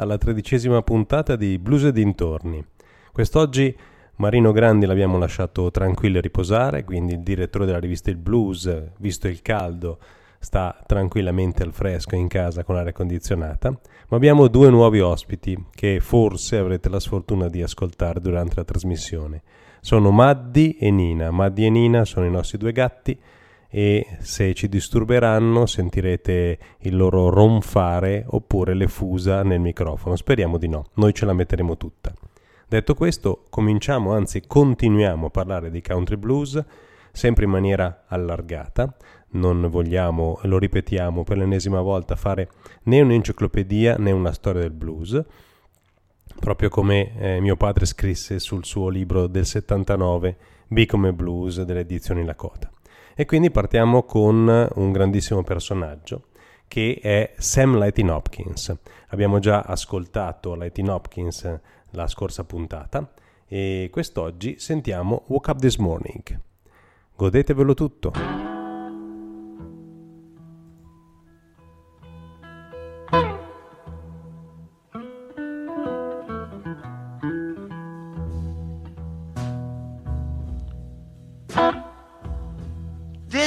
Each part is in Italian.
Alla tredicesima puntata di Blues e dintorni. Quest'oggi Marino Grandi l'abbiamo lasciato tranquillo e riposare, quindi il direttore della rivista Il Blues, visto il caldo, sta tranquillamente al fresco in casa con l'aria condizionata, ma abbiamo due nuovi ospiti che forse avrete la sfortuna di ascoltare durante la trasmissione. Sono Maddi e Nina. Maddi e Nina sono i nostri due gatti e se ci disturberanno sentirete il loro ronfare oppure le fusa nel microfono. Speriamo di no, noi ce la metteremo tutta. Detto questo, cominciamo, anzi continuiamo a parlare di country blues, sempre in maniera allargata. Non vogliamo, lo ripetiamo per l'ennesima volta, fare né un'enciclopedia né una storia del blues, proprio come eh, mio padre scrisse sul suo libro del 79, Be come Blues, delle edizioni Lakota. E quindi partiamo con un grandissimo personaggio che è Sam Lightin Hopkins. Abbiamo già ascoltato Lightin Hopkins la scorsa puntata e quest'oggi sentiamo Woke Up This Morning. Godetevelo tutto!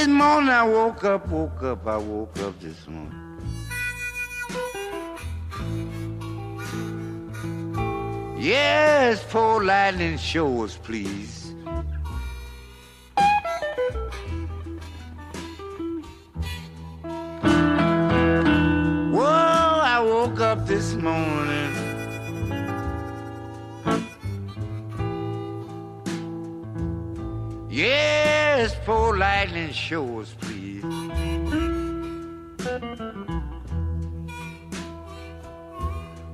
Morning I woke up, woke up, I woke up this morning. Yes, poor lightning show us, please. Whoa, I woke up this morning. Yes, poor lightning shows, please.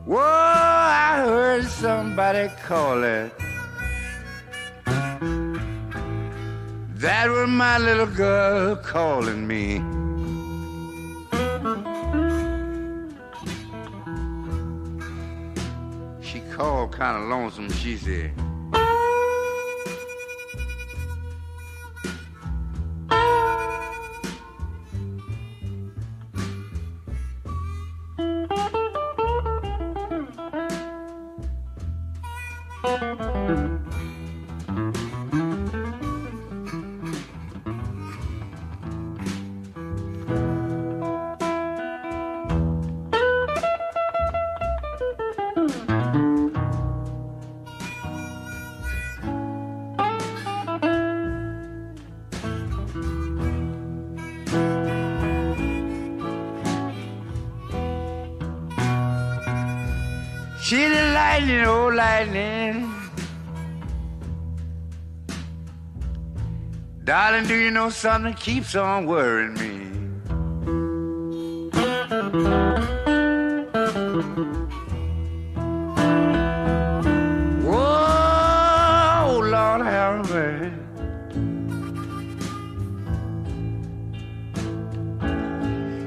Whoa, I heard somebody calling. That was my little girl calling me. She called kind of lonesome. She said, lightning. Darling, do you know something keeps on worrying me? Whoa, Lord have mercy.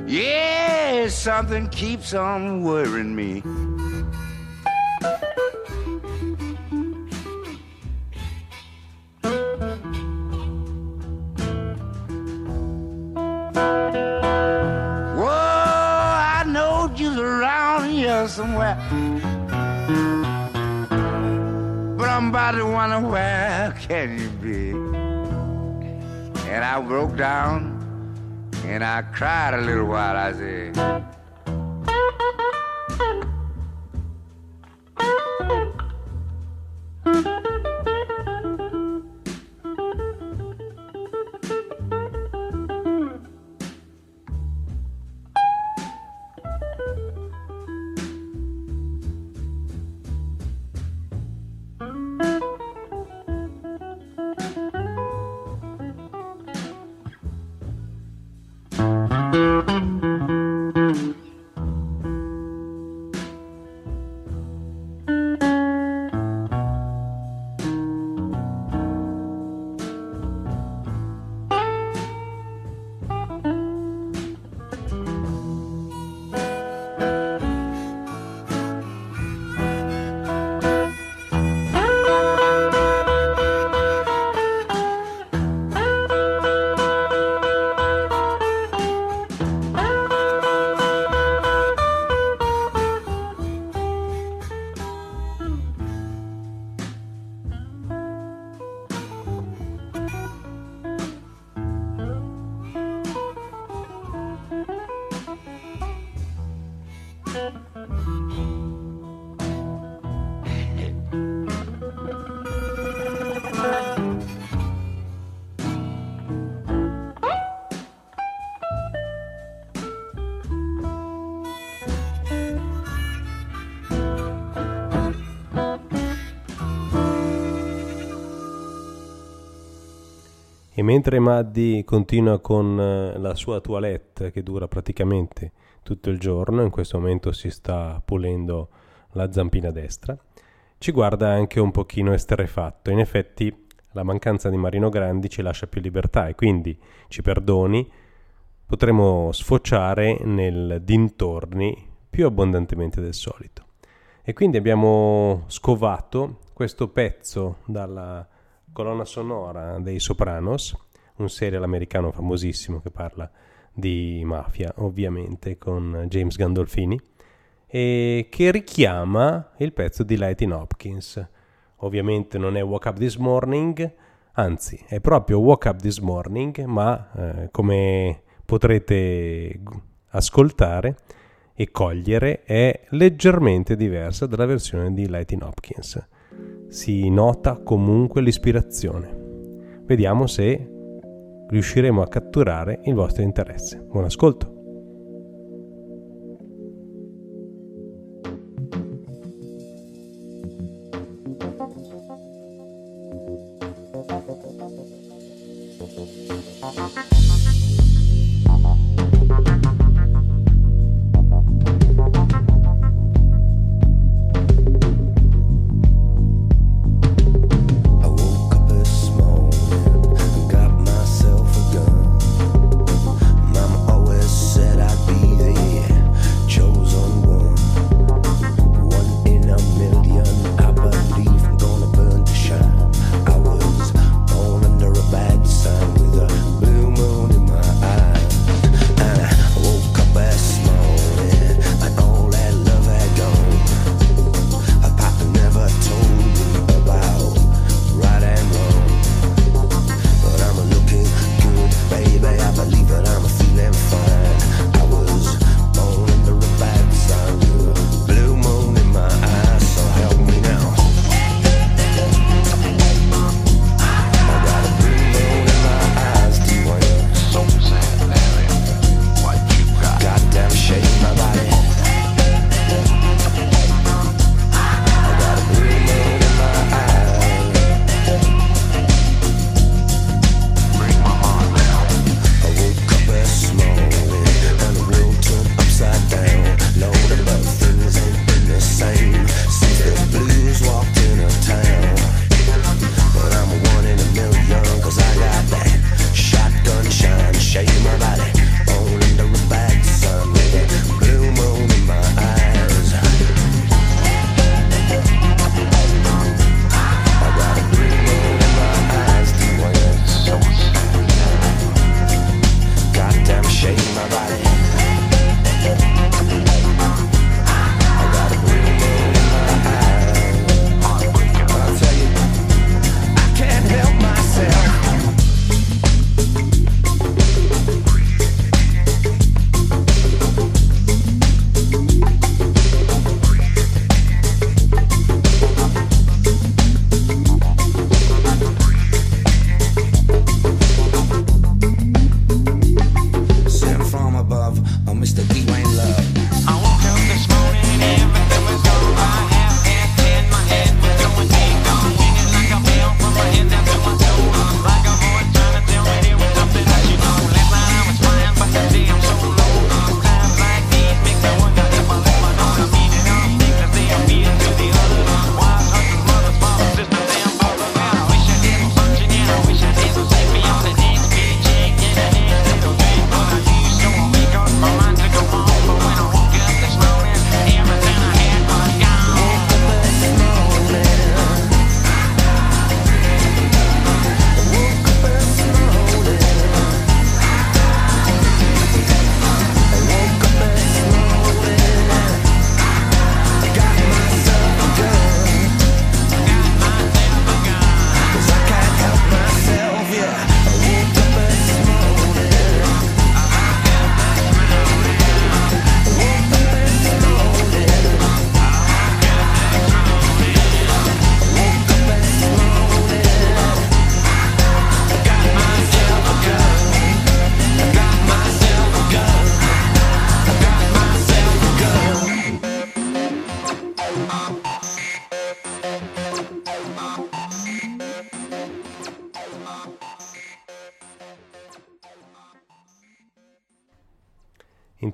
Yeah, something keeps on worrying me. Down and I cried a little while. I said, mentre Maddi continua con eh, la sua toilette che dura praticamente tutto il giorno, in questo momento si sta pulendo la zampina destra, ci guarda anche un pochino esterefatto. In effetti la mancanza di Marino Grandi ci lascia più libertà e quindi ci perdoni, potremo sfociare nel dintorni più abbondantemente del solito. E quindi abbiamo scovato questo pezzo dalla colonna sonora dei Sopranos, un serial americano famosissimo che parla di mafia, ovviamente, con James Gandolfini, e che richiama il pezzo di Lightning Hopkins. Ovviamente non è Woke Up This Morning, anzi è proprio Woke Up This Morning, ma eh, come potrete ascoltare e cogliere è leggermente diversa dalla versione di Lightning Hopkins si nota comunque l'ispirazione. Vediamo se riusciremo a catturare il vostro interesse. Buon ascolto!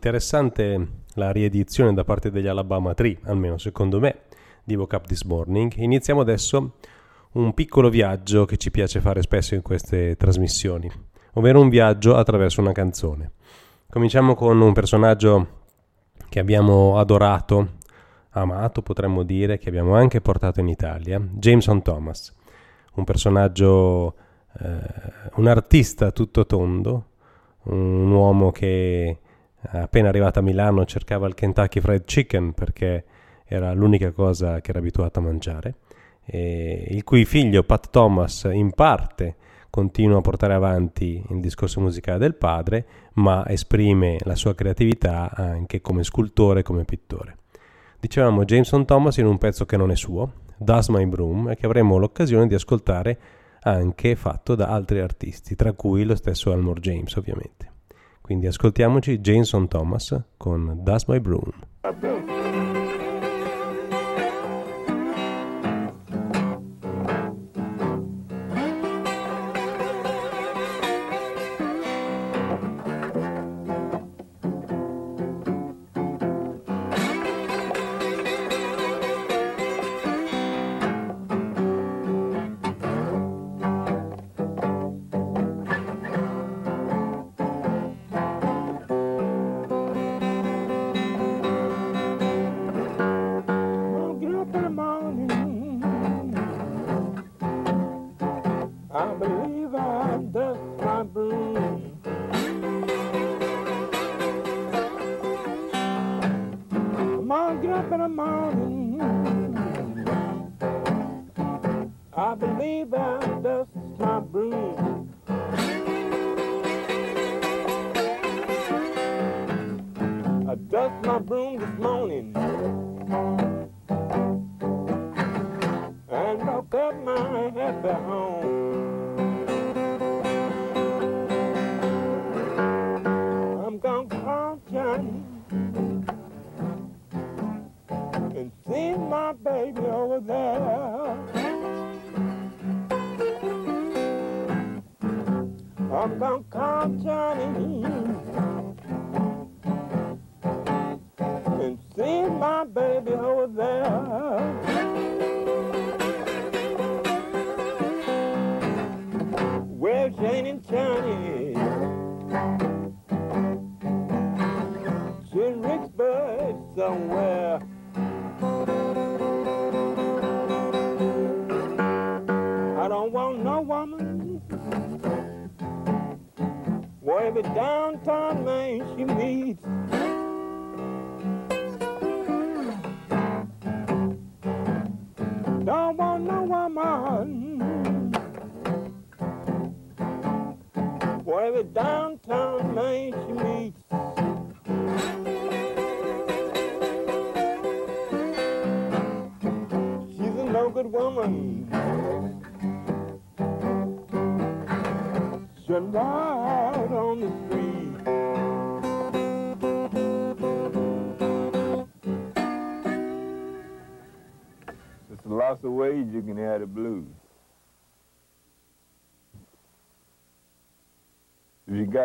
Interessante la riedizione da parte degli Alabama Tree, almeno secondo me, di Woke Up This Morning. Iniziamo adesso un piccolo viaggio che ci piace fare spesso in queste trasmissioni, ovvero un viaggio attraverso una canzone. Cominciamo con un personaggio che abbiamo adorato, amato potremmo dire, che abbiamo anche portato in Italia, Jameson Thomas, un personaggio, eh, un artista tutto tondo, un uomo che appena arrivato a Milano cercava il Kentucky Fried Chicken perché era l'unica cosa che era abituato a mangiare, il cui figlio Pat Thomas in parte continua a portare avanti il discorso musicale del padre, ma esprime la sua creatività anche come scultore e come pittore. Dicevamo Jameson Thomas in un pezzo che non è suo, Does My Broom, e che avremo l'occasione di ascoltare anche fatto da altri artisti, tra cui lo stesso Elmore James ovviamente. Quindi ascoltiamoci Jameson Thomas con Does My Broom.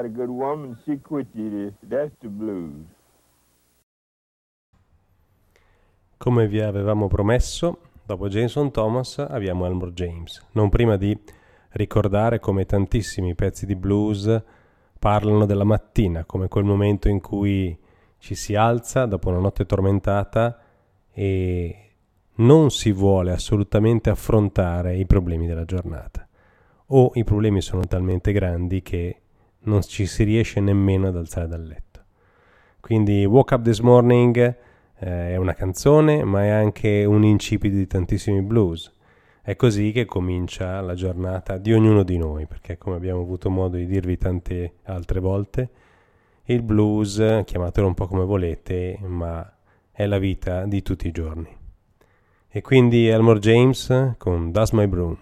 Got a good woman, she quit you, that's the blues. Come vi avevamo promesso, dopo Jameson Thomas abbiamo Elmore James, non prima di ricordare come tantissimi pezzi di blues parlano della mattina, come quel momento in cui ci si alza dopo una notte tormentata e non si vuole assolutamente affrontare i problemi della giornata. O i problemi sono talmente grandi che non ci si riesce nemmeno ad alzare dal letto. Quindi Woke Up This Morning eh, è una canzone ma è anche un incipito di tantissimi blues. È così che comincia la giornata di ognuno di noi, perché come abbiamo avuto modo di dirvi tante altre volte, il blues, chiamatelo un po' come volete, ma è la vita di tutti i giorni. E quindi Elmore James con Does My Broom.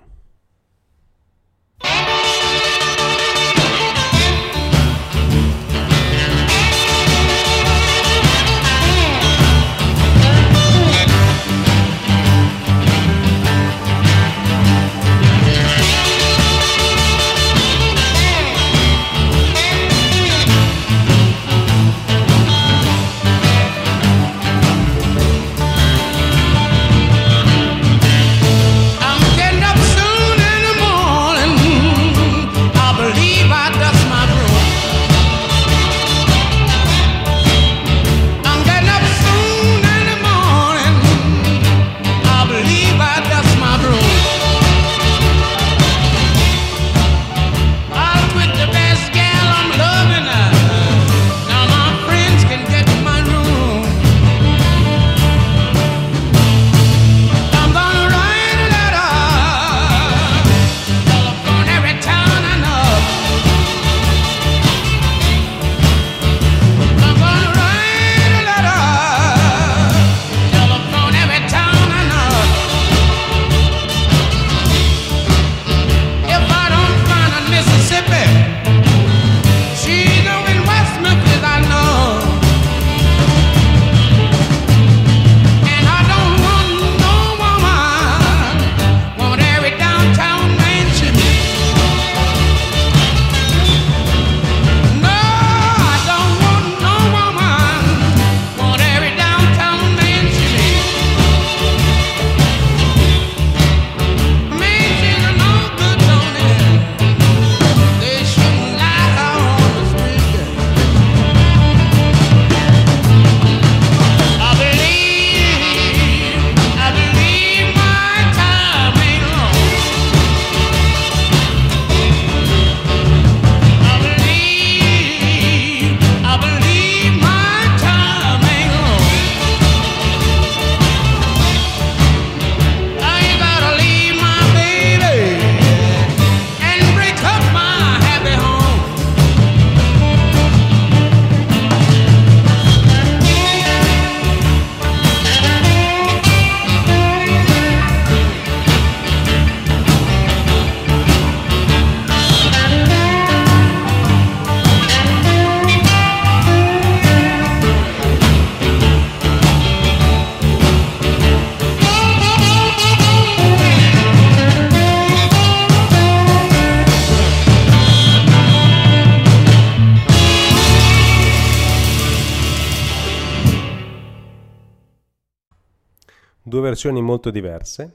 Versioni molto diverse,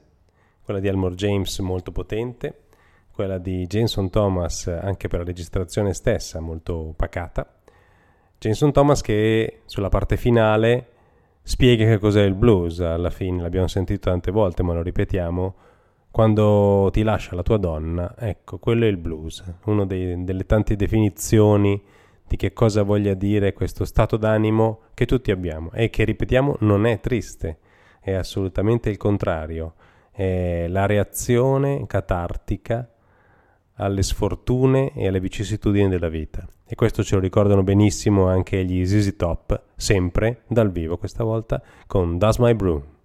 quella di Elmore James molto potente, quella di Jason Thomas anche per la registrazione stessa molto pacata. Jason Thomas che sulla parte finale spiega che cos'è il blues, alla fine l'abbiamo sentito tante volte ma lo ripetiamo, quando ti lascia la tua donna, ecco, quello è il blues, una delle tante definizioni di che cosa voglia dire questo stato d'animo che tutti abbiamo e che, ripetiamo, non è triste, è assolutamente il contrario, è la reazione catartica alle sfortune e alle vicissitudini della vita. E questo ce lo ricordano benissimo anche gli ZZ Top, sempre dal vivo questa volta con Does My Brew.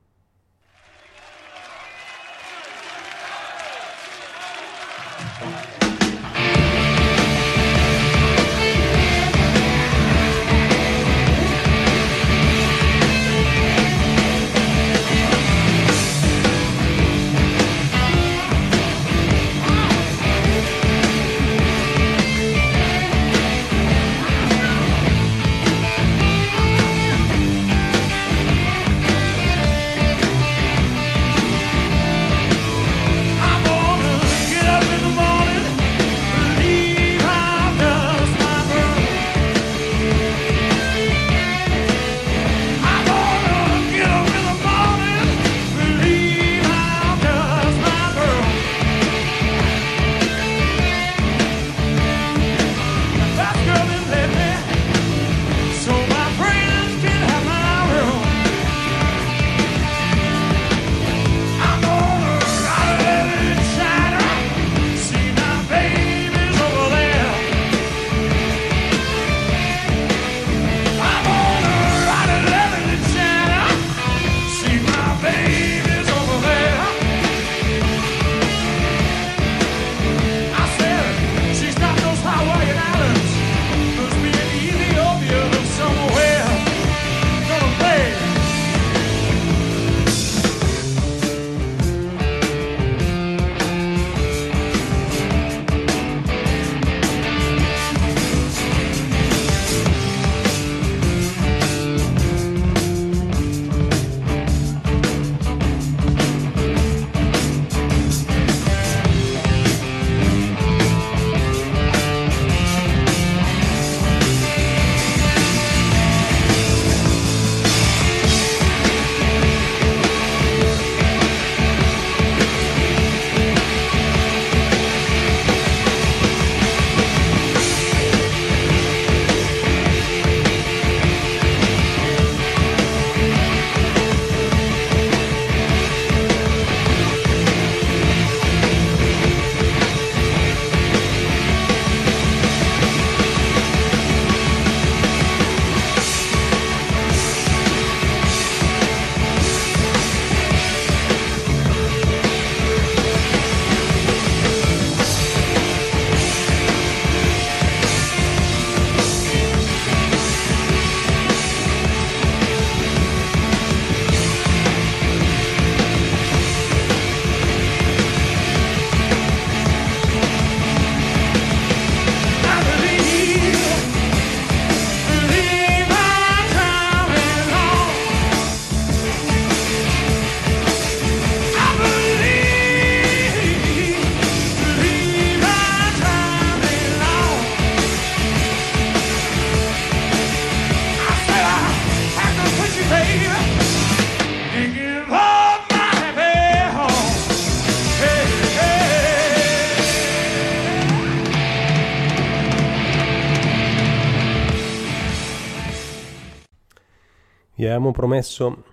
Avevamo promesso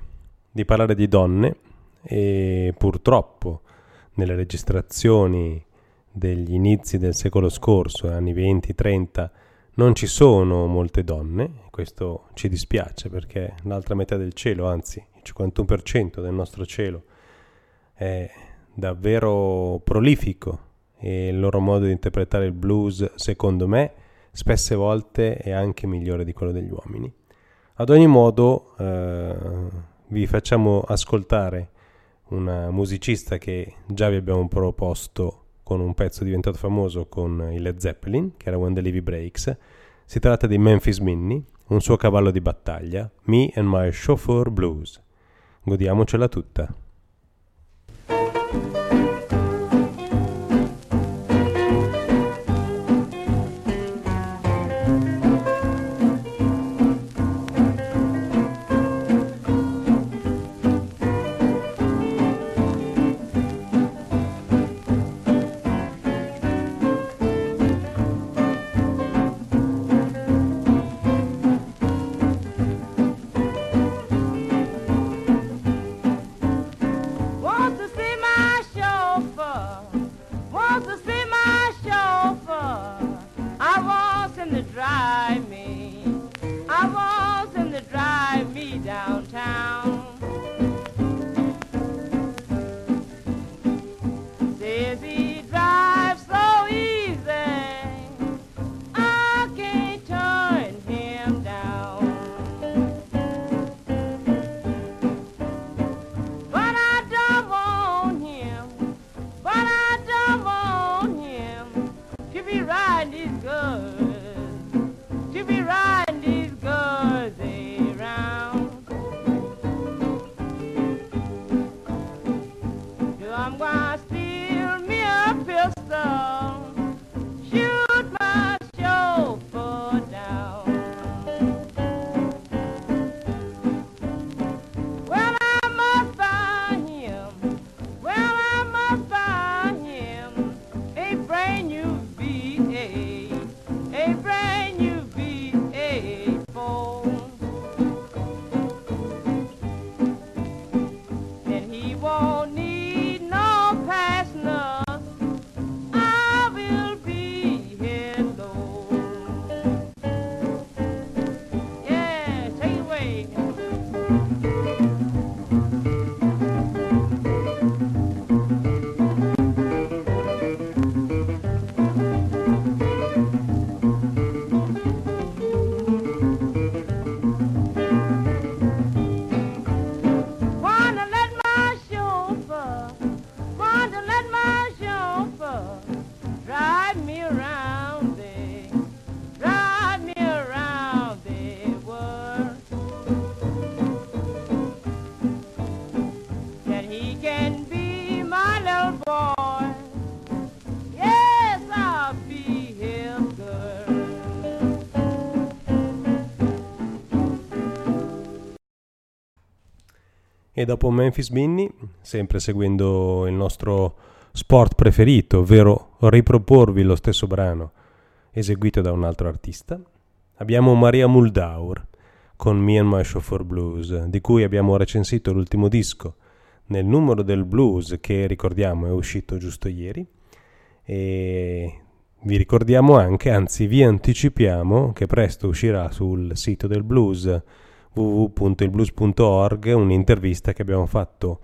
di parlare di donne e purtroppo nelle registrazioni degli inizi del secolo scorso, anni 20-30, non ci sono molte donne, questo ci dispiace perché l'altra metà del cielo, anzi il 51% del nostro cielo, è davvero prolifico e il loro modo di interpretare il blues, secondo me, spesse volte è anche migliore di quello degli uomini. Ad ogni modo eh, vi facciamo ascoltare una musicista che già vi abbiamo proposto con un pezzo diventato famoso con i Led Zeppelin, che era When the Levy Breaks. Si tratta di Memphis Minnie, un suo cavallo di battaglia, Me and My Chauffeur Blues. Godiamocela tutta. be E dopo Memphis Binny, sempre seguendo il nostro sport preferito, ovvero riproporvi lo stesso brano eseguito da un altro artista, abbiamo Maria Muldaur con Me and My Chauffeur Blues, di cui abbiamo recensito l'ultimo disco nel numero del blues che ricordiamo è uscito giusto ieri. E vi ricordiamo anche, anzi vi anticipiamo che presto uscirà sul sito del blues www.ilblues.org un'intervista che abbiamo fatto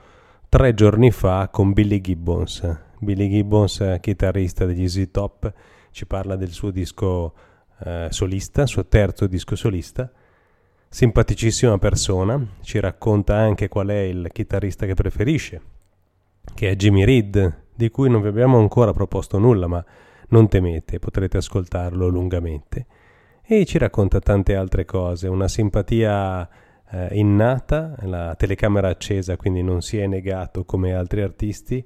tre giorni fa con Billy Gibbons. Billy Gibbons, chitarrista degli Easy Top, ci parla del suo disco eh, solista, suo terzo disco solista. Simpaticissima persona, ci racconta anche qual è il chitarrista che preferisce, che è Jimmy Reed, di cui non vi abbiamo ancora proposto nulla, ma non temete, potrete ascoltarlo lungamente e ci racconta tante altre cose, una simpatia eh, innata, la telecamera accesa quindi non si è negato come altri artisti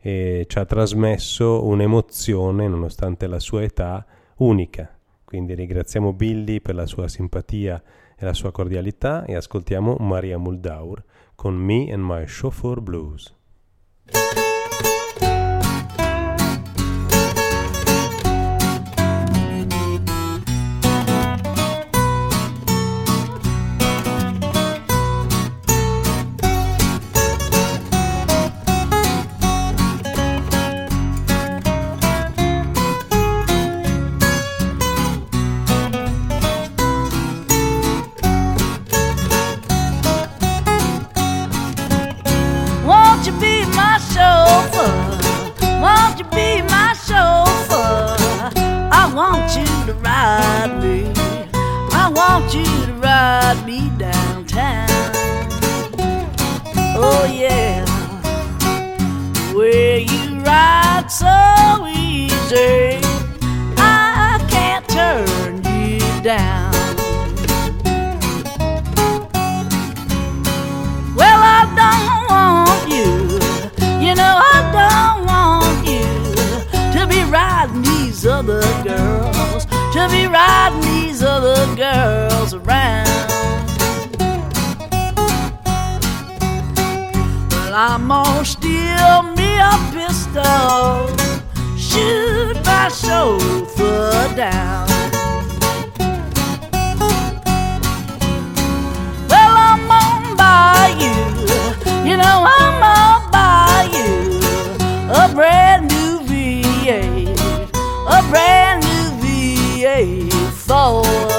e ci ha trasmesso un'emozione nonostante la sua età unica. Quindi ringraziamo Billy per la sua simpatia e la sua cordialità e ascoltiamo Maria Muldaur con Me and My Chauffeur Blues. Around. Well, I'm gonna steal me a pistol, shoot my chauffeur down. Well, I'm gonna buy you, you know, I'm gonna buy you a brand new V8, a brand new V8 Ford.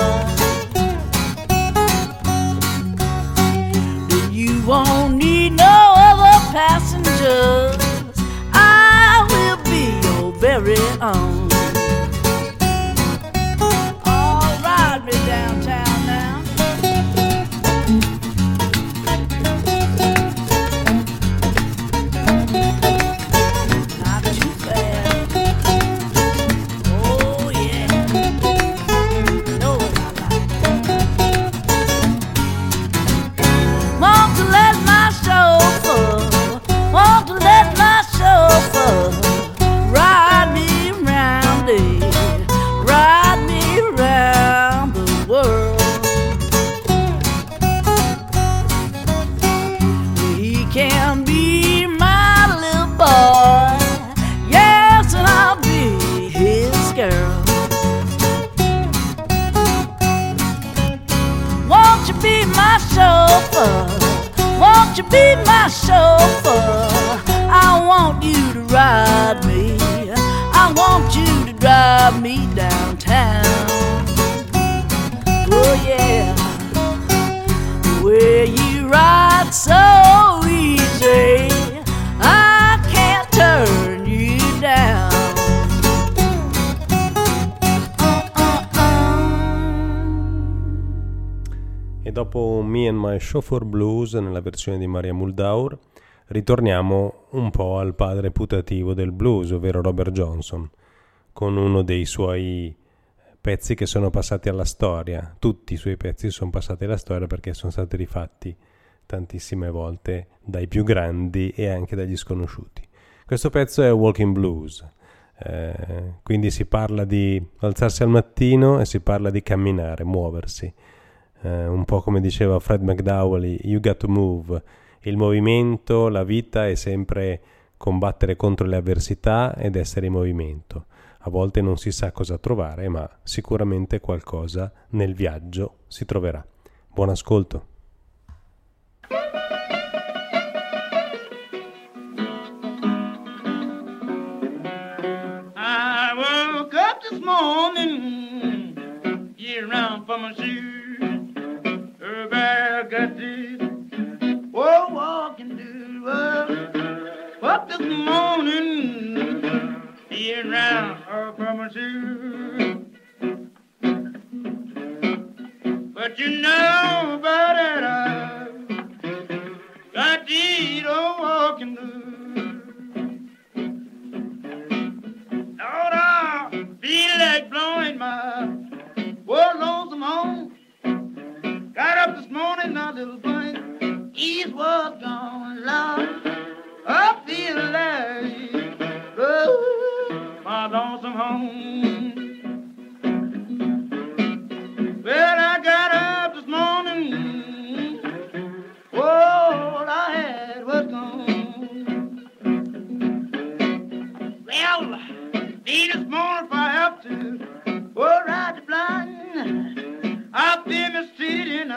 Chauffeur Blues nella versione di Maria Muldaur, ritorniamo un po' al padre putativo del blues, ovvero Robert Johnson, con uno dei suoi pezzi che sono passati alla storia. Tutti i suoi pezzi sono passati alla storia perché sono stati rifatti tantissime volte dai più grandi e anche dagli sconosciuti. Questo pezzo è Walking Blues, eh, quindi si parla di alzarsi al mattino e si parla di camminare, muoversi. Eh, un po' come diceva Fred McDowell, you got to move. Il movimento, la vita è sempre combattere contro le avversità ed essere in movimento. A volte non si sa cosa trovare, ma sicuramente qualcosa nel viaggio si troverà. Buon ascolto. I woke up this morning, get around for my shoes. Everybody got this, oh, walking to work. Up this morning, get around for my shoes. But you know about that, I got these old walking blues. Lord, I feel like blowing my poor lonesome home. Got up this morning, my little he's was gone, Lord. I feel like blowing my lonesome home. Well, I got up this morning, all I had was gone. Well, be this morning if I have to. Oh, ride the blind. I've been mistreated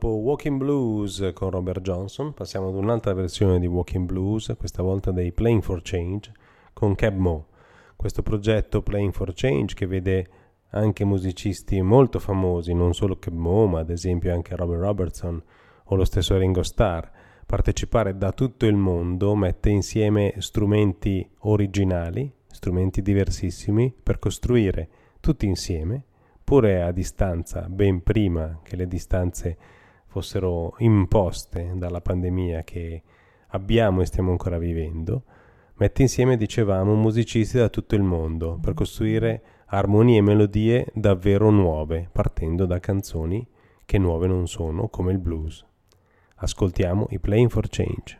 dopo Walking Blues con Robert Johnson passiamo ad un'altra versione di Walking Blues, questa volta dei Playing for Change con Cab Mo. Questo progetto Playing for Change che vede anche musicisti molto famosi, non solo Cab Mo, ma ad esempio anche Robert Robertson o lo stesso Ringo Starr, partecipare da tutto il mondo, mette insieme strumenti originali, strumenti diversissimi per costruire tutti insieme pure a distanza, ben prima che le distanze fossero imposte dalla pandemia che abbiamo e stiamo ancora vivendo, mette insieme, dicevamo, musicisti da tutto il mondo per costruire armonie e melodie davvero nuove, partendo da canzoni che nuove non sono, come il blues. Ascoltiamo i Playing for Change.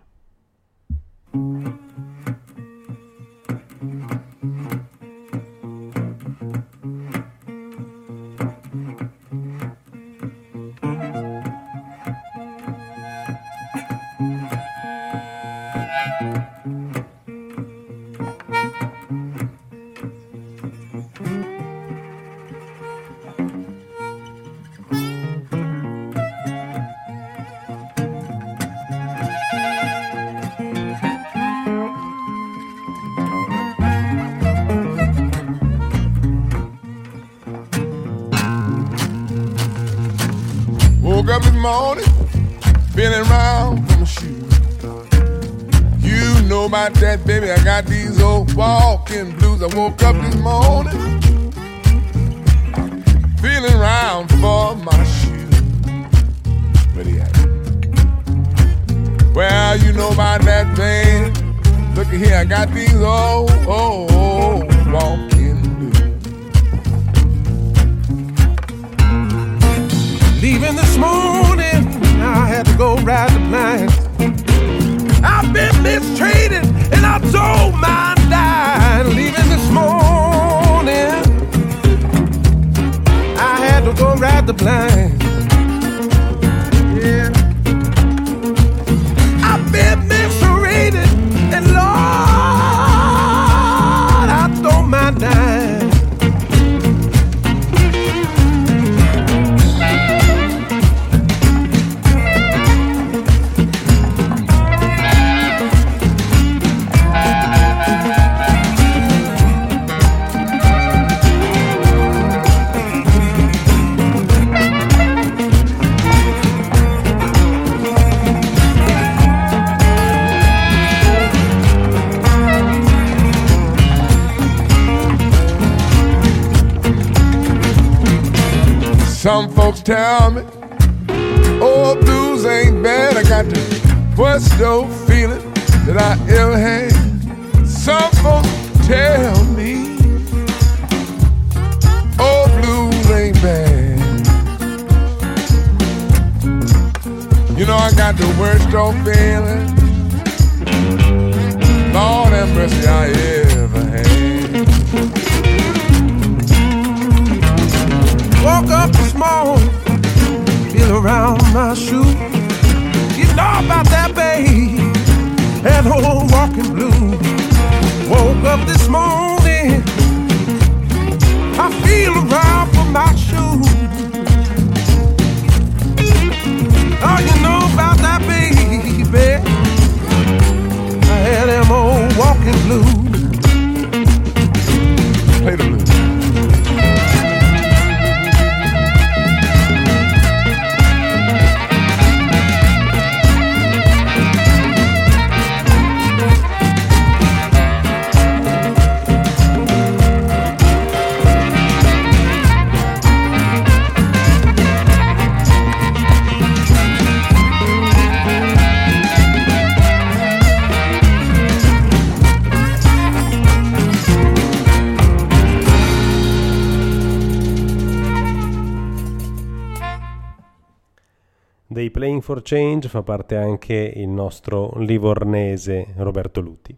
About that, baby. I got these old walking blues. I woke up this morning, feeling round for my shoe. Where he? Well, you know about that, man. Look at here, I got these old, old, old walking blues. Leaving this morning I had to go ride the plains. I've been mistreated and I told my dad leaving this morning. I had to go ride the plains. Some folks tell me, oh, blues ain't bad. I got the worst old feeling that I ever had. Some folks tell me, oh, blues ain't bad. You know, I got the worst old feeling, Lord have mercy, I ever had. Woke up this morning, feel around my shoe. You know about that babe, that old walking blue. Woke up this morning, I feel around for my shoe. Oh, you know about that baby, I had them old walking blue. Dei Playing for Change fa parte anche il nostro livornese Roberto Luti.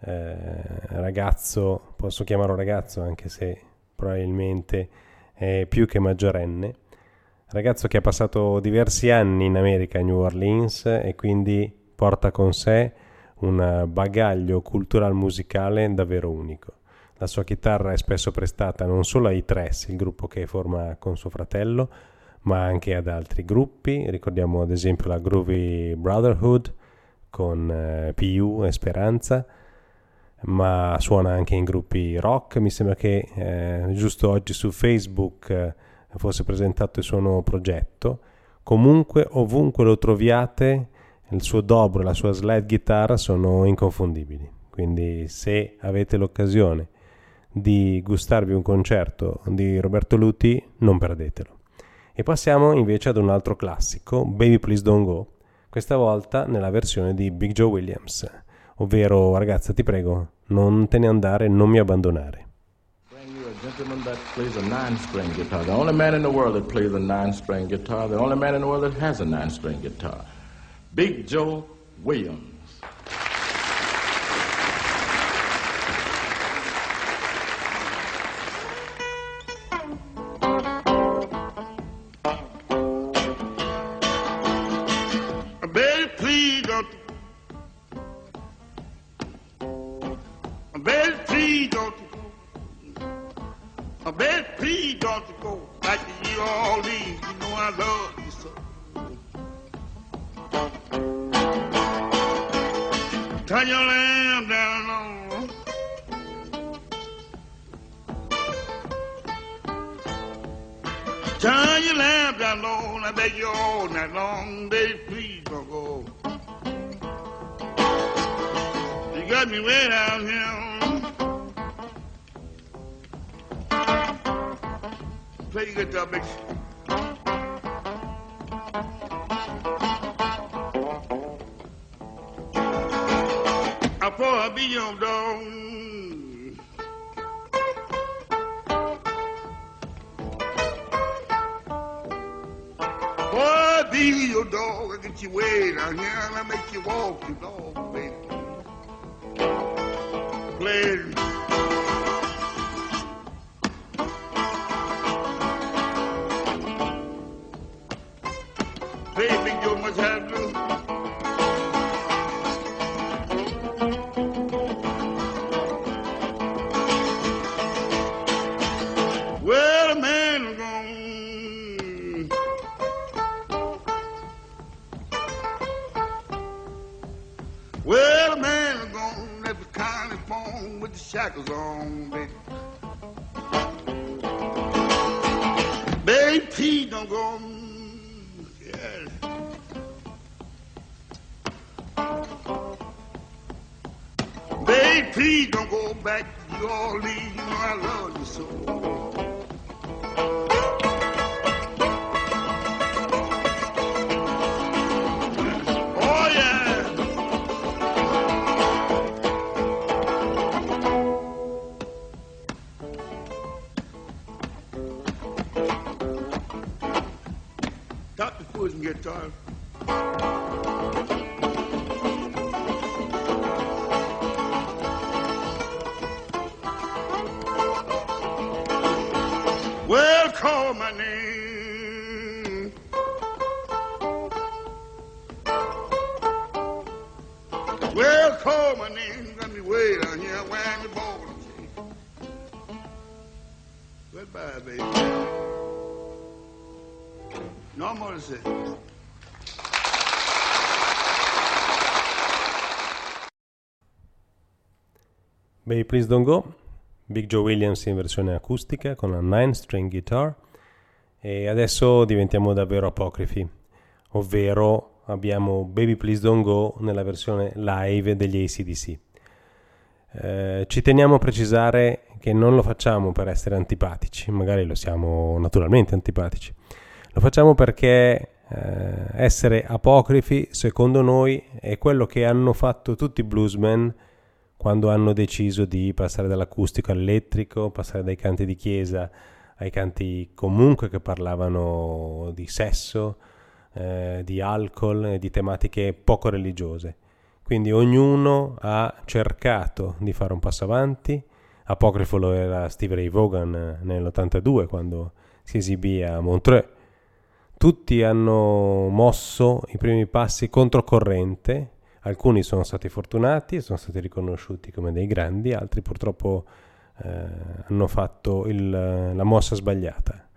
Eh, ragazzo, posso chiamarlo ragazzo anche se probabilmente è più che maggiorenne. Ragazzo che ha passato diversi anni in America, a New Orleans, e quindi porta con sé un bagaglio cultural musicale davvero unico. La sua chitarra è spesso prestata non solo ai Tres, il gruppo che forma con suo fratello, ma anche ad altri gruppi. Ricordiamo ad esempio la Groovy Brotherhood con eh, PU e Speranza, ma suona anche in gruppi rock. Mi sembra che eh, giusto oggi su Facebook eh, fosse presentato il suo nuovo progetto. Comunque, ovunque lo troviate, il suo dobro e la sua slide guitar sono inconfondibili. Quindi, se avete l'occasione di gustarvi un concerto di Roberto Luti, non perdetelo. E passiamo invece ad un altro classico, Baby Please Don't Go, questa volta nella versione di Big Joe Williams, ovvero ragazza ti prego, non te ne andare, non mi abbandonare. gentleman that plays a nine-string guitar. The only man in the world that plays a nine-string guitar. The only man in the world that has a nine-string guitar. Big Joe Williams. Baby Please Don't Go, Big Joe Williams in versione acustica con la 9 string guitar e adesso diventiamo davvero apocrifi, ovvero abbiamo Baby Please Don't Go nella versione live degli ACDC. Eh, ci teniamo a precisare che non lo facciamo per essere antipatici, magari lo siamo naturalmente antipatici, lo facciamo perché eh, essere apocrifi secondo noi è quello che hanno fatto tutti i bluesmen quando hanno deciso di passare dall'acustico all'elettrico, passare dai canti di chiesa ai canti comunque che parlavano di sesso, eh, di alcol e di tematiche poco religiose. Quindi ognuno ha cercato di fare un passo avanti. Apocrifo lo era Steve Ray Vaughan nell'82 quando si esibì a Montreux. Tutti hanno mosso i primi passi controcorrente Alcuni sono stati fortunati sono stati riconosciuti come dei grandi, altri purtroppo eh, hanno fatto il, la mossa sbagliata.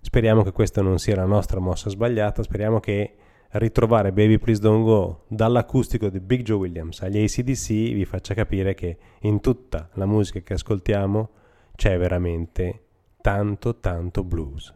Speriamo che questa non sia la nostra mossa sbagliata, speriamo che ritrovare Baby Please Don't Go dall'acustico di Big Joe Williams agli ACDC vi faccia capire che in tutta la musica che ascoltiamo c'è veramente tanto tanto blues.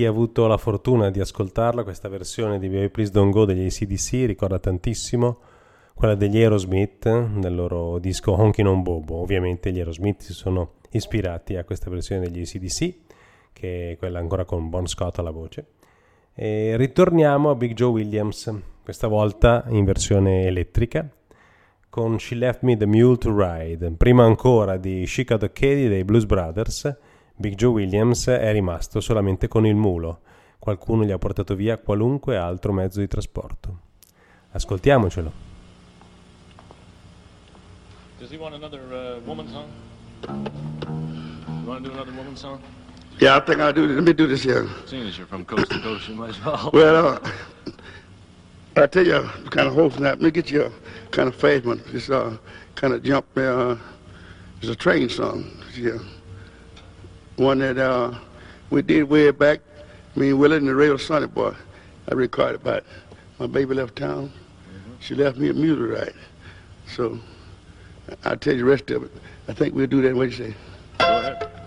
Chi ha avuto la fortuna di ascoltarla, questa versione di Baby Please Don't Go degli ACDC ricorda tantissimo quella degli Aerosmith nel loro disco Honky Non Bobo. Ovviamente gli Aerosmith si sono ispirati a questa versione degli ACDC, che è quella ancora con Bon Scott alla voce. E ritorniamo a Big Joe Williams, questa volta in versione elettrica, con She Left Me the Mule to Ride. Prima ancora di Chica the Katie dei Blues Brothers, Big Joe Williams è rimasto solamente con il mulo. Qualcuno gli ha portato via qualunque altro mezzo di trasporto. Ascoltiamocelo. Does he want another uh, woman song? You want to do another woman song? Yeah, I think I'll do. Let me do this here. Seeing as you're from coast to coast, you might as well. well, uh, I tell you, kind of hoping that. Let me get you a kind of fade one. This uh, kind of jump. Uh, it's a train song. Yeah. one that uh, we did way back, me and Willie and the real Sonny Boy. I recorded about my baby left town. Mm -hmm. She left me a music right. So I'll tell you the rest of it. I think we'll do that. What you say? Go ahead.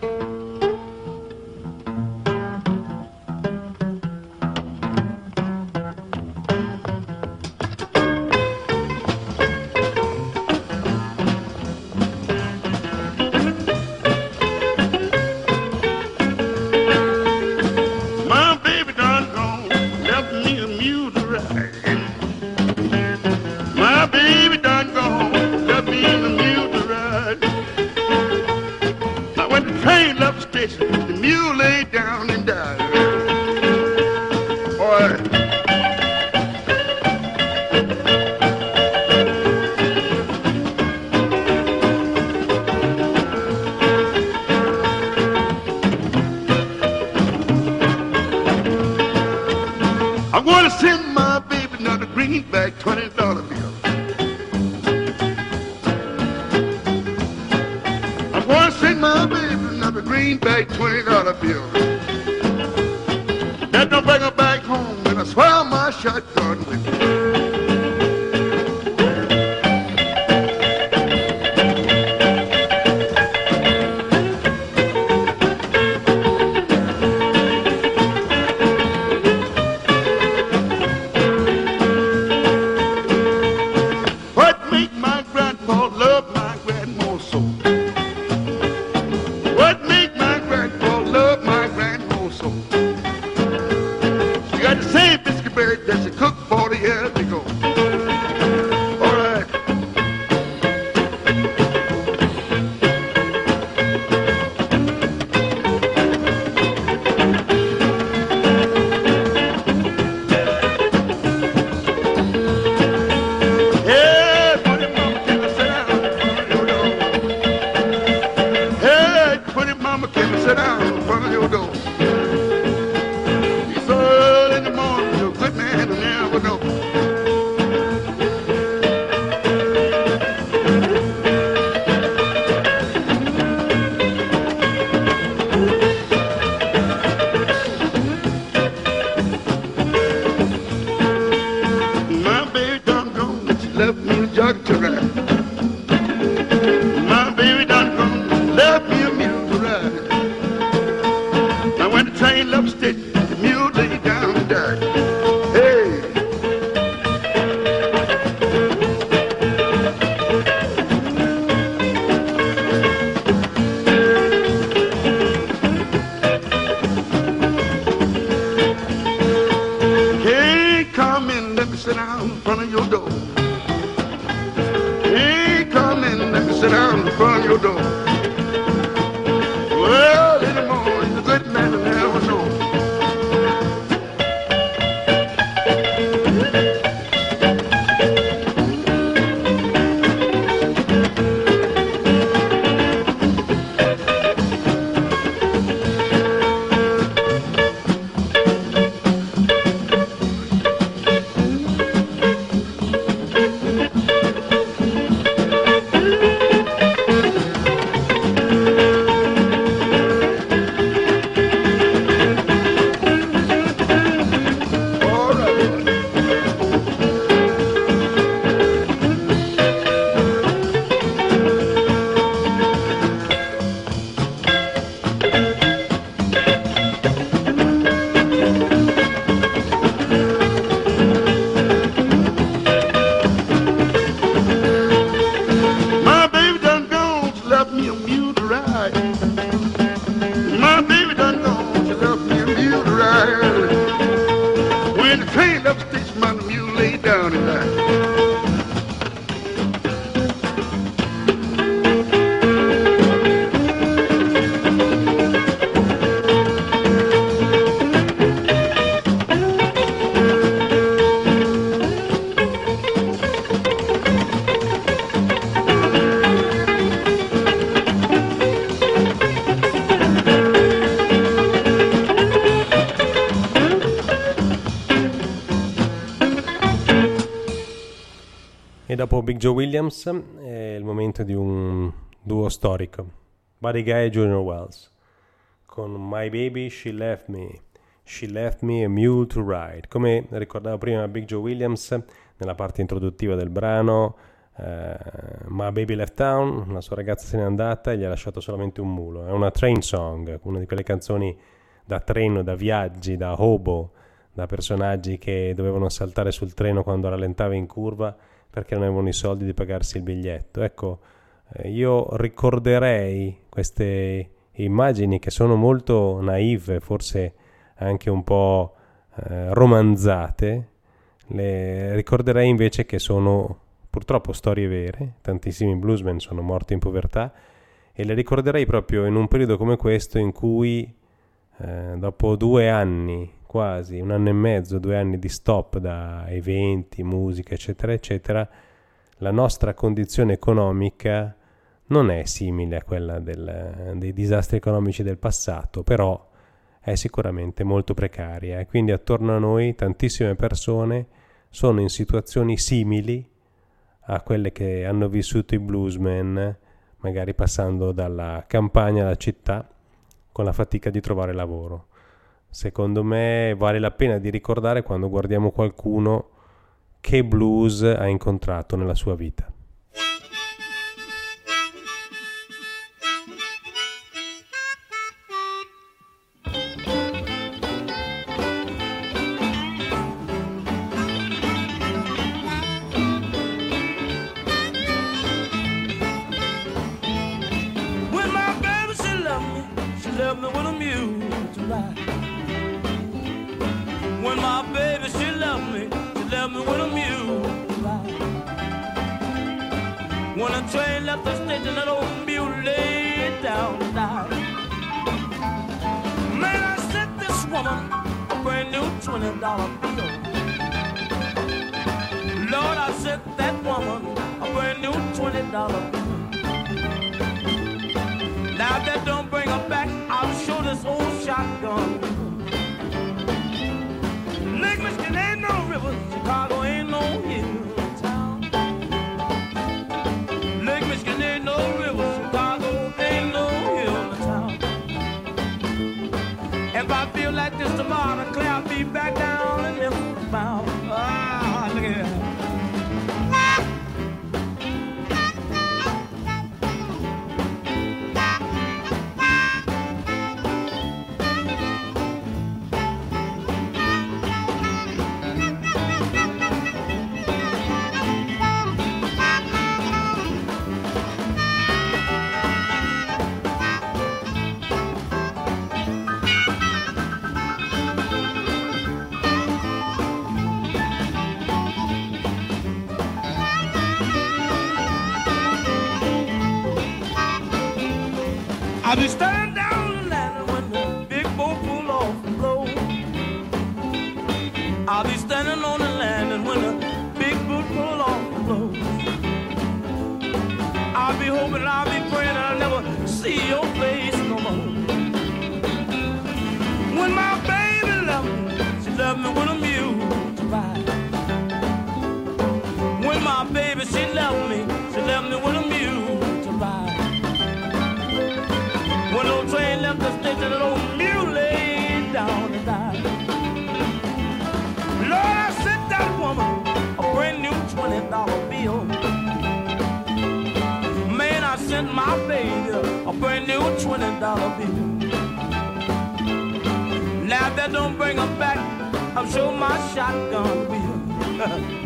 let me sit down in front of your door. He come in. let me sit down in front of your door. Well, Big Joe Williams è il momento di un duo storico, Buddy Guy e Junior Wells, con My Baby She Left Me, She Left Me a Mule to Ride. Come ricordavo prima Big Joe Williams, nella parte introduttiva del brano, eh, My Baby Left Town, la sua ragazza se n'è andata e gli ha lasciato solamente un mulo. È una train song, una di quelle canzoni da treno, da viaggi, da hobo, da personaggi che dovevano saltare sul treno quando rallentava in curva perché non avevano i soldi di pagarsi il biglietto. Ecco, eh, io ricorderei queste immagini che sono molto naive, forse anche un po' eh, romanzate, le ricorderei invece che sono purtroppo storie vere, tantissimi bluesmen sono morti in povertà e le ricorderei proprio in un periodo come questo in cui eh, dopo due anni quasi, un anno e mezzo, due anni di stop da eventi, musica, eccetera, eccetera, la nostra condizione economica non è simile a quella del, dei disastri economici del passato, però è sicuramente molto precaria e quindi attorno a noi tantissime persone sono in situazioni simili a quelle che hanno vissuto i bluesmen, magari passando dalla campagna alla città con la fatica di trovare lavoro. Secondo me vale la pena di ricordare quando guardiamo qualcuno che blues ha incontrato nella sua vita. My baby a brand new twenty dollar bill. Now that don't bring her back, I'm sure my shotgun will.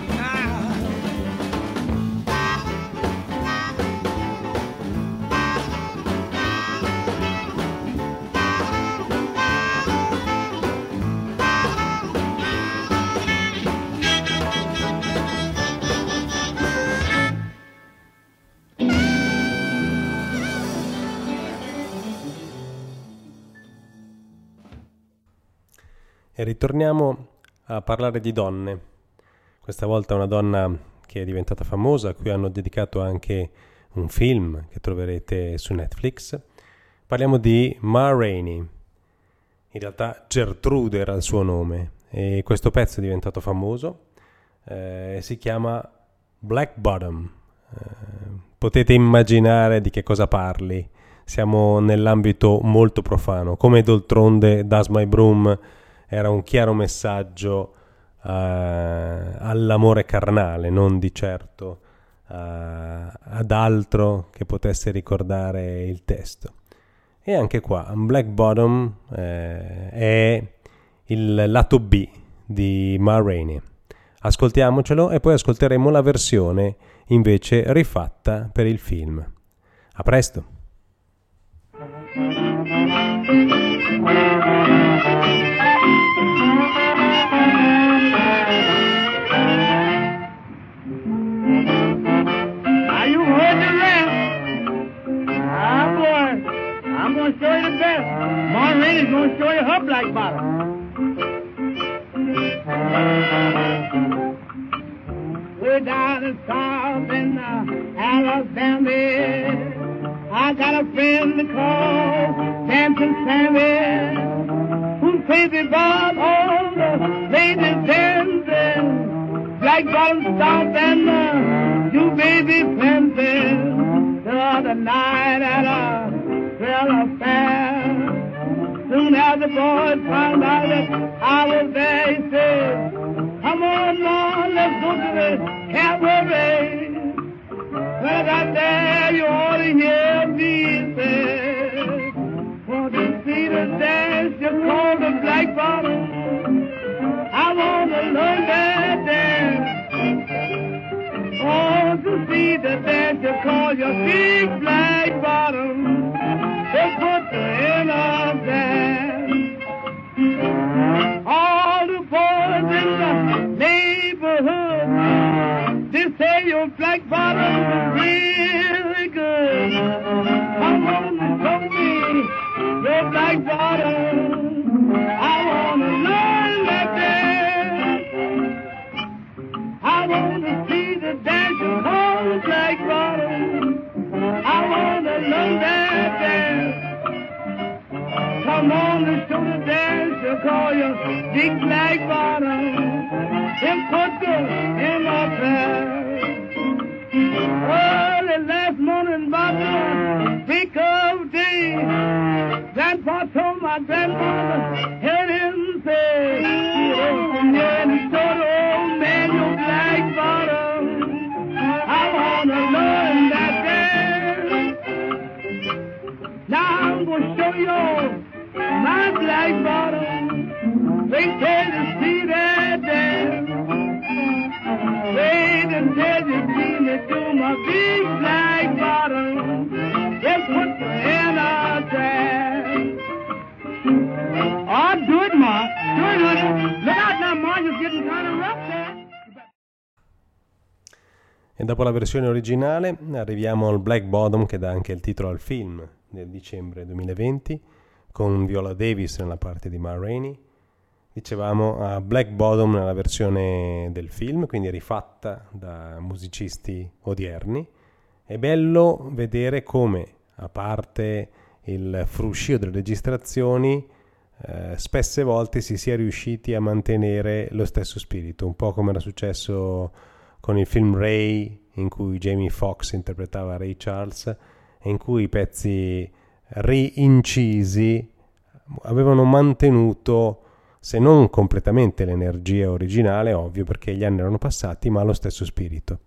ritorniamo a parlare di donne. Questa volta una donna che è diventata famosa, a cui hanno dedicato anche un film che troverete su Netflix. Parliamo di Ma Rainey. In realtà Gertrude era il suo nome e questo pezzo è diventato famoso. Eh, si chiama Black Bottom. Eh, potete immaginare di che cosa parli. Siamo nell'ambito molto profano. Come d'oltronde Das My Broom era un chiaro messaggio eh, all'amore carnale, non di certo eh, ad altro che potesse ricordare il testo. E anche qua, Black Bottom eh, è il lato B di Ma Rainey. Ascoltiamocelo e poi ascolteremo la versione invece rifatta per il film. A presto! To show you the best. Maureen is going to show you her black bottom. Way down in South in uh, Alabama, I got a friend called Samson Sammy, who's crazy about all the ladies dancing. Black bottom stomp and uh, you baby fencing the other night at a trail fair. Soon as the boys found out that I was there, he said, Come on, Lord, let's go to the cabaret. When I got there, you ought to hear me say, Want to see the dance you call the black bottom. I want to learn that dance. Want to see the dance you call your big la versione originale arriviamo al Black Bottom che dà anche il titolo al film del dicembre 2020 con Viola Davis nella parte di Ma Rainey. Dicevamo a Black Bottom nella versione del film, quindi rifatta da musicisti odierni. È bello vedere come, a parte il fruscio delle registrazioni, eh, spesse volte si sia riusciti a mantenere lo stesso spirito, un po' come era successo con il film Ray, in cui Jamie Foxx interpretava Ray Charles, e in cui i pezzi rincisi avevano mantenuto, se non completamente l'energia originale, ovvio perché gli anni erano passati, ma lo stesso spirito.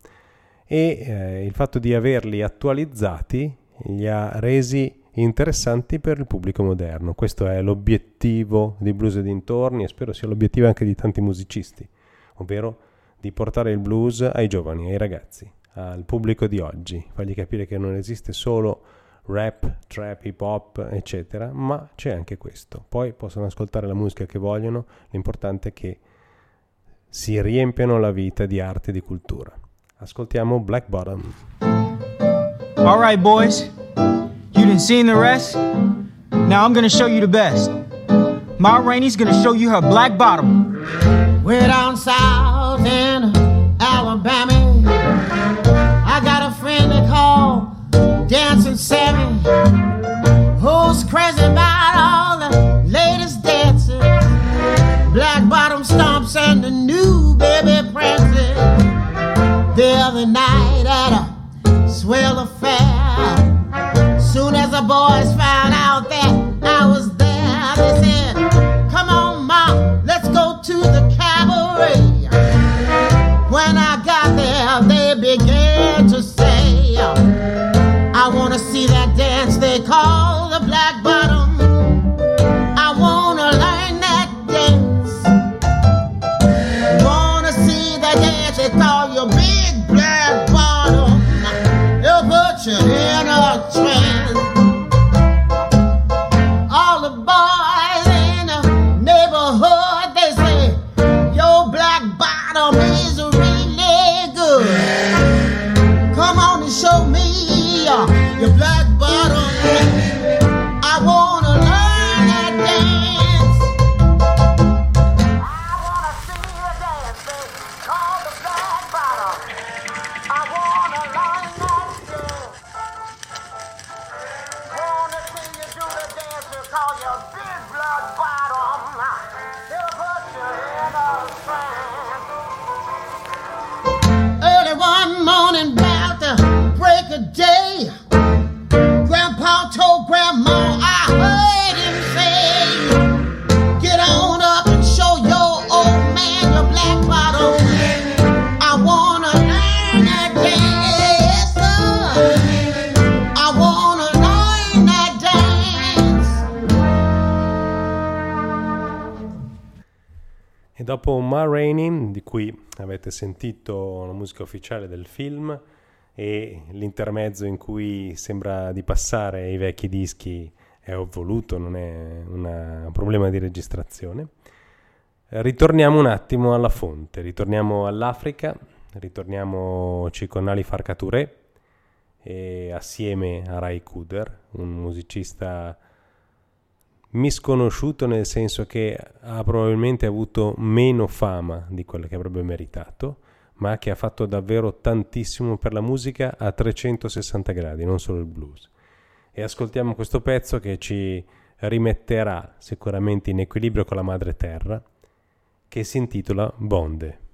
E eh, il fatto di averli attualizzati li ha resi interessanti per il pubblico moderno. Questo è l'obiettivo di Blues e dintorni e spero sia l'obiettivo anche di tanti musicisti, ovvero di portare il blues ai giovani, ai ragazzi, al pubblico di oggi, fargli capire che non esiste solo rap, trap, hip hop, eccetera, ma c'è anche questo. Poi possono ascoltare la musica che vogliono, l'importante è che si riempiano la vita di arte e di cultura. Ascoltiamo Black Bottom. All right, boys. You didn't seen the rest? Now I'm gonna show you the best. Ma Rainey's gonna show you her black bottom. Way down south in Alabama, Thank you. Avete sentito la musica ufficiale del film e l'intermezzo in cui sembra di passare i vecchi dischi è voluto, non è un problema di registrazione, ritorniamo un attimo alla fonte, ritorniamo all'Africa, ritorniamoci con Ali Farka Touré e assieme a Rai Kuder, un musicista misconosciuto nel senso che ha probabilmente avuto meno fama di quella che avrebbe meritato, ma che ha fatto davvero tantissimo per la musica a 360 gradi, non solo il blues. E ascoltiamo questo pezzo che ci rimetterà sicuramente in equilibrio con la madre terra, che si intitola Bonde.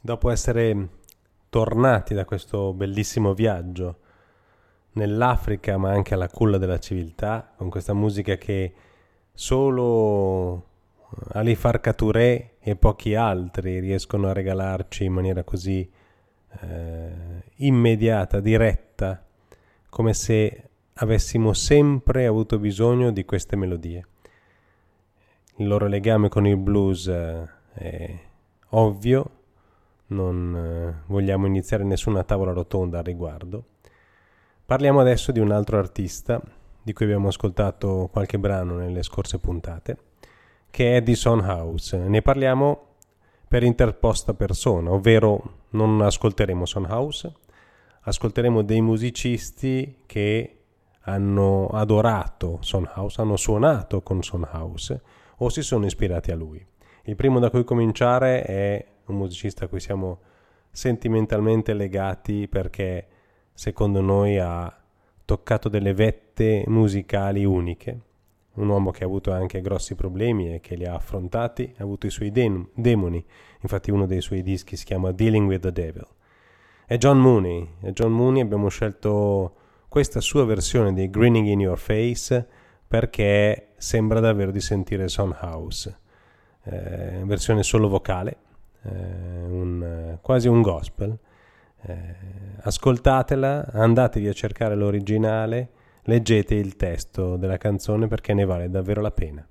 Dopo essere tornati da questo bellissimo viaggio nell'Africa, ma anche alla culla della civiltà, con questa musica che solo Ali Farka Touré e pochi altri riescono a regalarci in maniera così eh, immediata, diretta, come se avessimo sempre avuto bisogno di queste melodie. Il loro legame con il blues eh, è ovvio, non eh, vogliamo iniziare nessuna tavola rotonda al riguardo. Parliamo adesso di un altro artista di cui abbiamo ascoltato qualche brano nelle scorse puntate, che è Edison House. Ne parliamo per interposta persona, ovvero non ascolteremo Son House, ascolteremo dei musicisti che hanno adorato Son House, hanno suonato con Son House o si sono ispirati a lui. Il primo da cui cominciare è un musicista a cui siamo sentimentalmente legati perché secondo noi ha toccato delle vette musicali uniche, un uomo che ha avuto anche grossi problemi e che li ha affrontati, ha avuto i suoi dem- demoni, infatti uno dei suoi dischi si chiama Dealing with the Devil. È John Mooney, e John Mooney abbiamo scelto questa sua versione di Grinning in Your Face perché sembra davvero di sentire Son House, eh, versione solo vocale, eh, un, quasi un gospel. Eh, ascoltatela, andatevi a cercare l'originale, leggete il testo della canzone perché ne vale davvero la pena.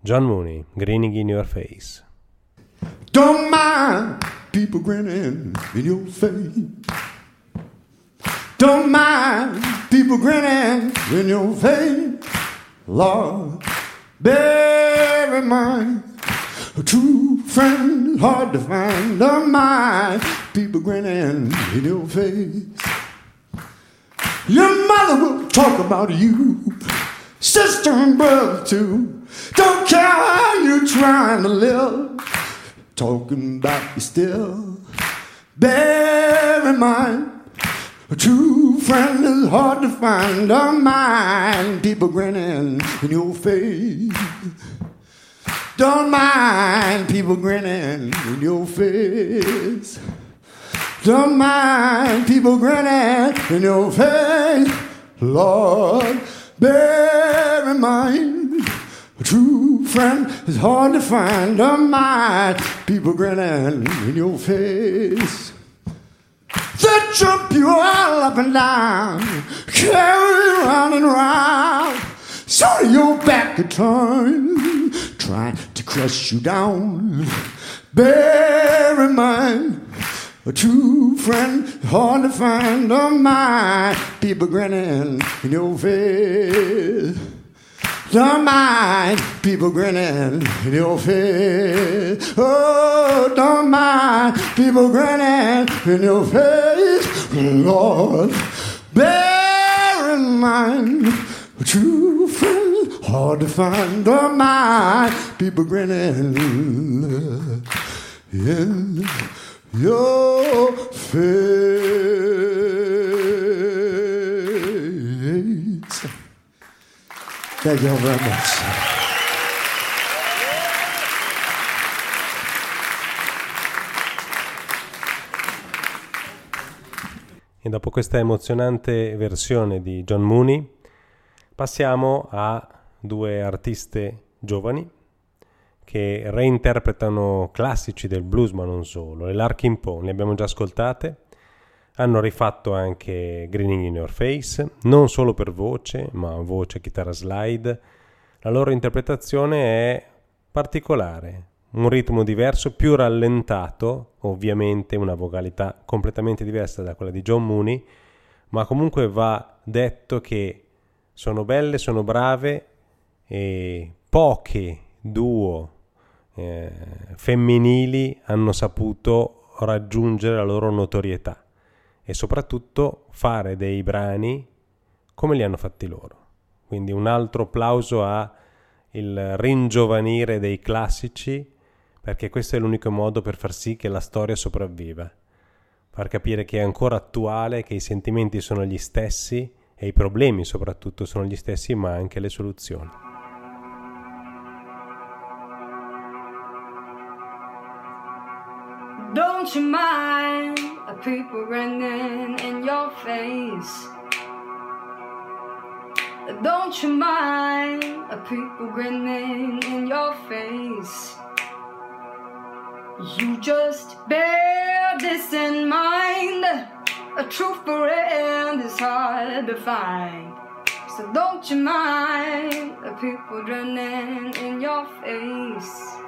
John Mooney, Grinning in Your Face. Don't mind people grinning in your face. Don't mind people grinning in your face. Lord, bear in mind a true friend hard to find. Don't mind people grinning in your face. Your mother will talk about you, sister and brother too. Don't care how you're trying to live, talking about you still. Bear in mind, a true friend is hard to find. Don't mind people grinning in your face. Don't mind people grinning in your face. Don't mind people grinning in your face. Lord, bear in mind, a true friend is hard to find. Don't mind people grinning in your face. They jump you all up and down, carry you round and round. So your back could time, trying to crush you down. Bear in mind, a true friend hard to find. Don't mind people grinning in your face. Don't mind people grinning in your face. Oh, don't mind people grinning in your face. Lord, bear in mind a true friend hard to find. Don't mind people grinning in your face. Thank you very much. E dopo questa emozionante versione di John Mooney, passiamo a due artiste giovani che reinterpretano classici del blues, ma non solo. Le Larkin Poe, le abbiamo già ascoltate, hanno rifatto anche Greening in Your Face, non solo per voce, ma voce, chitarra slide. La loro interpretazione è particolare, un ritmo diverso, più rallentato, ovviamente una vocalità completamente diversa da quella di John Mooney, ma comunque va detto che sono belle, sono brave e poche duo eh, femminili hanno saputo raggiungere la loro notorietà e soprattutto fare dei brani come li hanno fatti loro. Quindi un altro applauso a il ringiovanire dei classici, perché questo è l'unico modo per far sì che la storia sopravviva. Far capire che è ancora attuale, che i sentimenti sono gli stessi e i problemi soprattutto sono gli stessi, ma anche le soluzioni. Don't you mind the people grinning in your face? Don't you mind the people grinning in your face? You just bear this in mind. A true friend is hard to find. So don't you mind the people grinning in your face?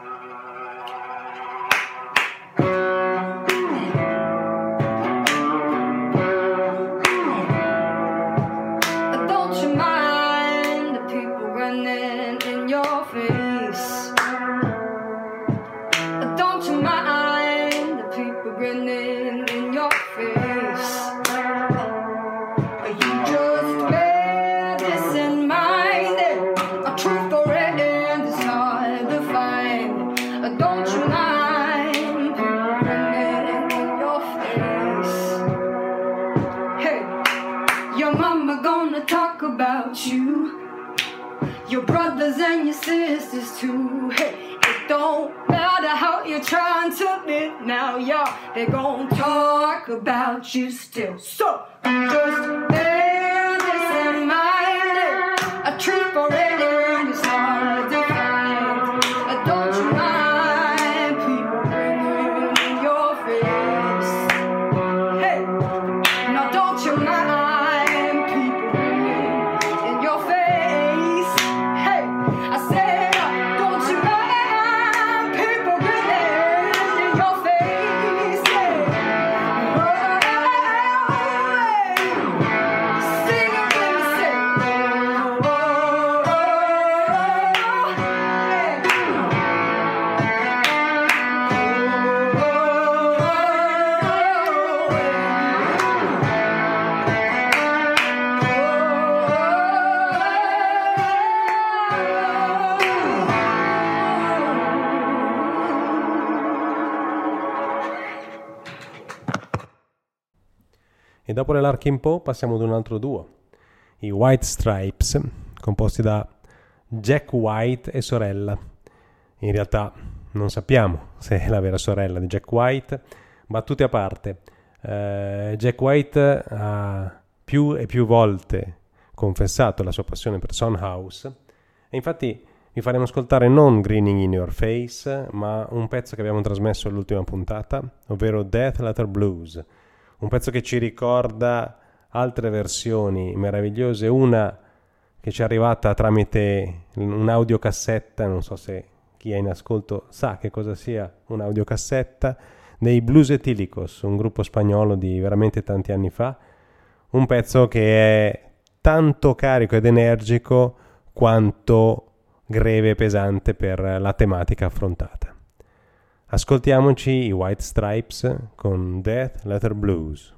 Dopo le Larkin Poe passiamo ad un altro duo, i White Stripes, composti da Jack White e sorella. In realtà non sappiamo se è la vera sorella di Jack White. Battute a parte, eh, Jack White ha più e più volte confessato la sua passione per Son House e infatti vi faremo ascoltare non Greening in Your Face, ma un pezzo che abbiamo trasmesso all'ultima puntata, ovvero Death Letter Blues, un pezzo che ci ricorda altre versioni meravigliose, una che ci è arrivata tramite un'audiocassetta, non so se chi è in ascolto sa che cosa sia un'audiocassetta, dei Blues Etilicos, un gruppo spagnolo di veramente tanti anni fa, un pezzo che è tanto carico ed energico quanto greve e pesante per la tematica affrontata. Ascoltiamoci i White Stripes con Death Letter Blues.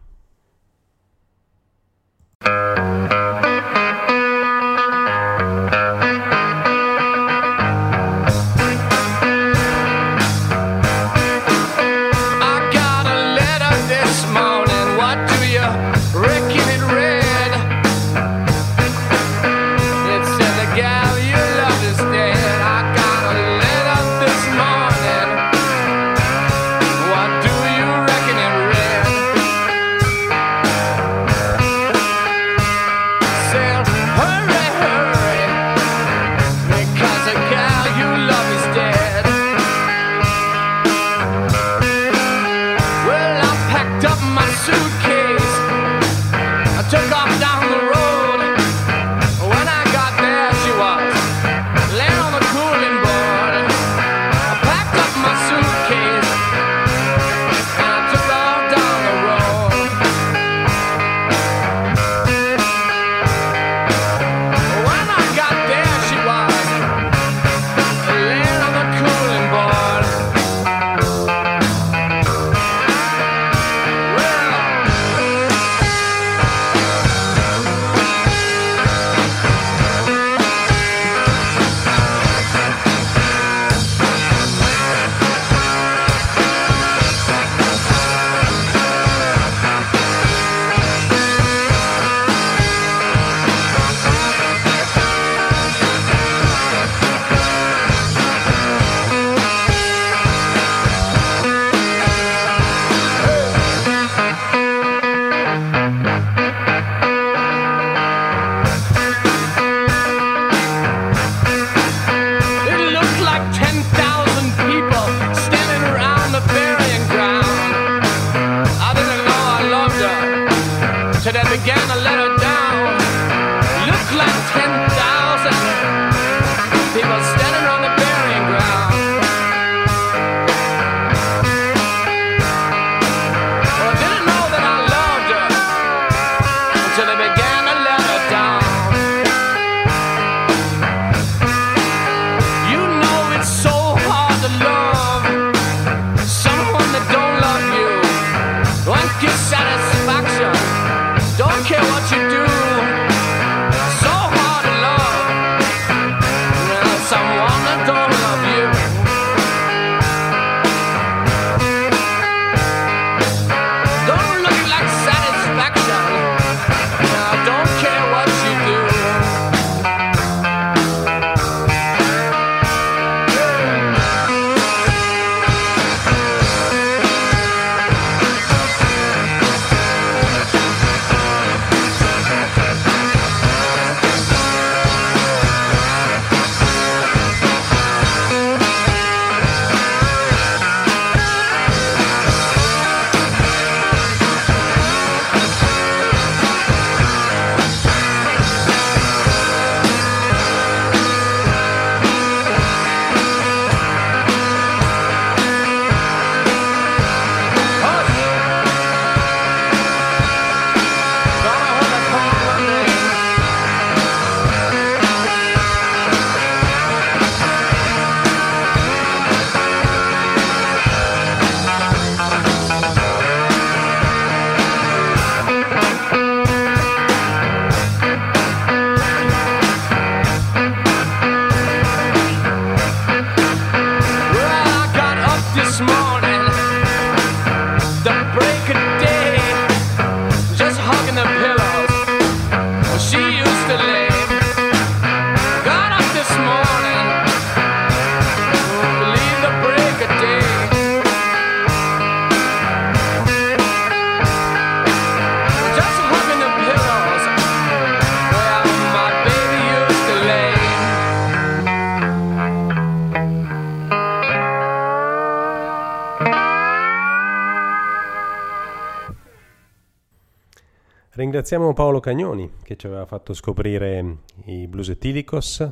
Ringraziamo Paolo Cagnoni che ci aveva fatto scoprire i Blues Etilicos.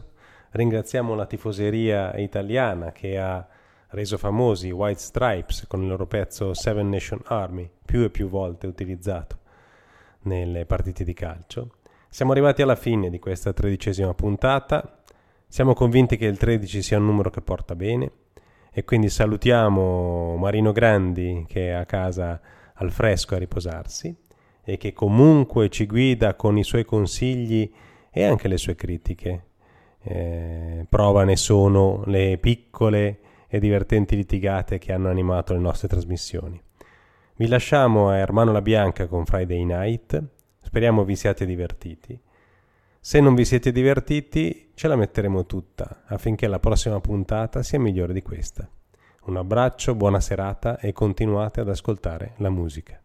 Ringraziamo la tifoseria italiana che ha reso famosi i White Stripes con il loro pezzo Seven Nation Army, più e più volte utilizzato nelle partite di calcio. Siamo arrivati alla fine di questa tredicesima puntata. Siamo convinti che il 13 sia un numero che porta bene e quindi salutiamo Marino Grandi che è a casa al fresco a riposarsi e che comunque ci guida con i suoi consigli e anche le sue critiche. Eh, prova ne sono le piccole e divertenti litigate che hanno animato le nostre trasmissioni. Vi lasciamo a Ermano La Bianca con Friday Night, speriamo vi siate divertiti. Se non vi siete divertiti, ce la metteremo tutta affinché la prossima puntata sia migliore di questa. Un abbraccio, buona serata e continuate ad ascoltare la musica.